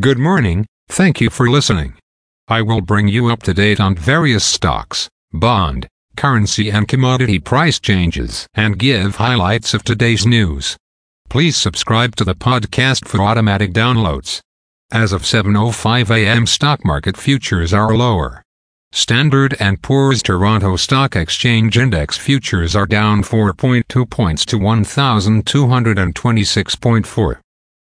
Good morning, thank you for listening. I will bring you up to date on various stocks, bond, currency and commodity price changes and give highlights of today's news. Please subscribe to the podcast for automatic downloads. As of 7:05 a.m. stock market futures are lower. Standard & Poor's Toronto Stock Exchange Index futures are down 4.2 points to 1226.4.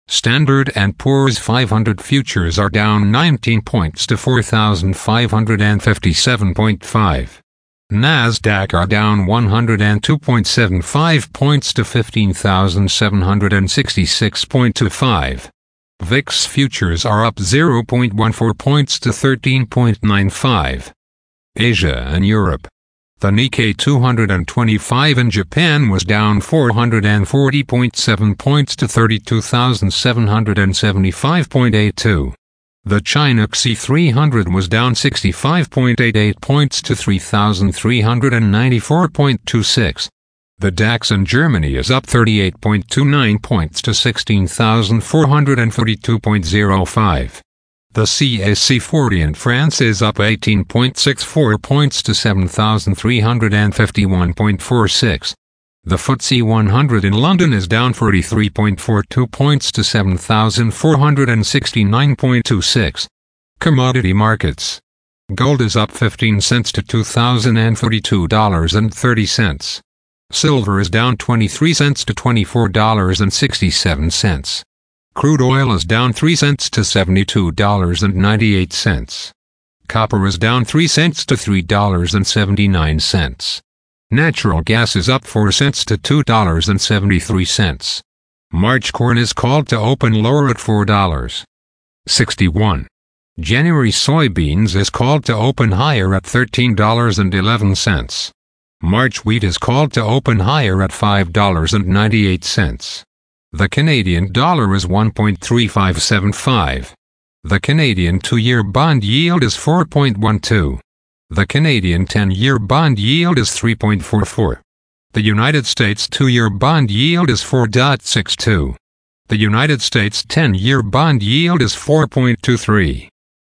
Standard & Poor's 500 futures are down 19 points to 4557.5. Nasdaq are down 102.75 points to 15766.25. VIX futures are up 0.14 points to 13.95. Asia and Europe. The Nikkei 225 in Japan was down 440.7 points to 32,775.82. The China CSI 300 was down 65.88 points to 3,394.26. The DAX in Germany is up 38.29 points to 16,442.05. The CAC 40 in France is up 18.64 points to 7,351.46. The FTSE 100 in London is down 43.42 points to 7,469.26. Commodity markets. Gold is up 15 cents to $2,042.30. Silver is down 23 cents to $24.67. Crude oil is down 3 cents to $72.98. Copper is down 3 cents to $3.79. Natural gas is up 4 cents to $2.73. March corn is called to open lower at $4. 61. January soybeans is called to open higher at $13.11. March wheat is called to open higher at $5.98. The Canadian dollar is 1.3575. The Canadian two-year bond yield is 4.12. The Canadian 10-year bond yield is 3.44. The United States two-year bond yield is 4.62. The United States 10-year bond yield is 4.23.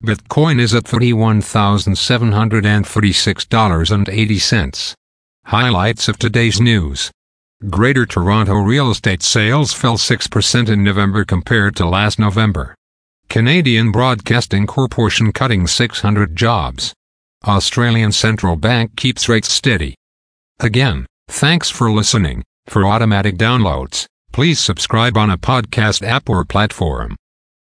Bitcoin is at $31,736.80. Highlights of today's news. Greater Toronto real estate sales fell 6% in November compared to last November. Canadian Broadcasting Corporation cutting 600 jobs. Australian Central Bank keeps rates steady. Again, thanks for listening. For automatic downloads, please subscribe on a podcast app or platform.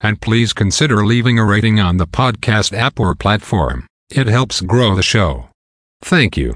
And please consider leaving a rating on the podcast app or platform. It helps grow the show. Thank you.